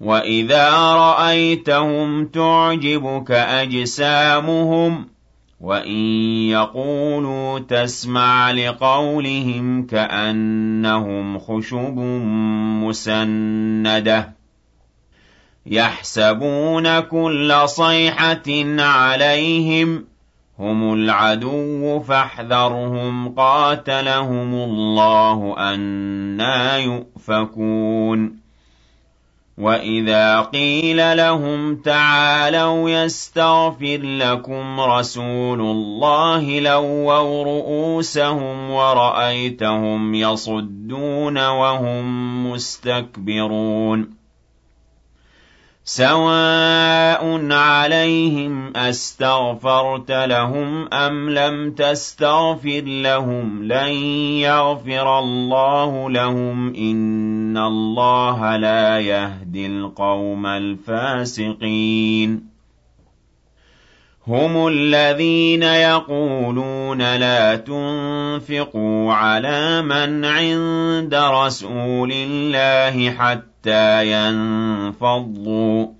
وَإِذَا رَأَيْتَهُمْ تُعْجِبُكَ أَجْسَامُهُمْ ۖ وَإِن يَقُولُوا تَسْمَعْ لِقَوْلِهِمْ كَأَنَّهُمْ خُشُبٌ مُّسَنَّدَةٌ ۖ يَحْسَبُونَ كُلَّ صَيْحَةٍ عَلَيْهِمْ ۚ هُمُ الْعَدُوُّ فَاحْذَرْهُمْ ۚ قَاتَلَهُمُ اللَّهُ ۖ أَنَّىٰ يُؤْفَكُونَ وَإِذَا قِيلَ لَهُمْ تَعَالَوْا يَسْتَغْفِرْ لَكُمْ رَسُولُ اللَّهِ لَوَّوْا رُءُوسَهُمْ وَرَأَيْتَهُمْ يَصُدُّونَ وَهُم مُّسْتَكْبِرُونَ سَوَاءٌ عَلَيْهِمْ أَسْتَغْفَرْتَ لَهُمْ أَمْ لَمْ تَسْتَغْفِرْ لَهُمْ لَن يَغْفِرَ اللَّهُ لَهُمْ ۚ إِنَّ اللَّهَ لَا يَهْدِي الْقَوْمَ الْفَاسِقِينَ هُمُ الَّذِينَ يَقُولُونَ لَا تُنفِقُوا عَلَىٰ مَنْ عِندَ رَسُولِ اللَّهِ حَتَّىٰ يَنفَضُّوا ۗ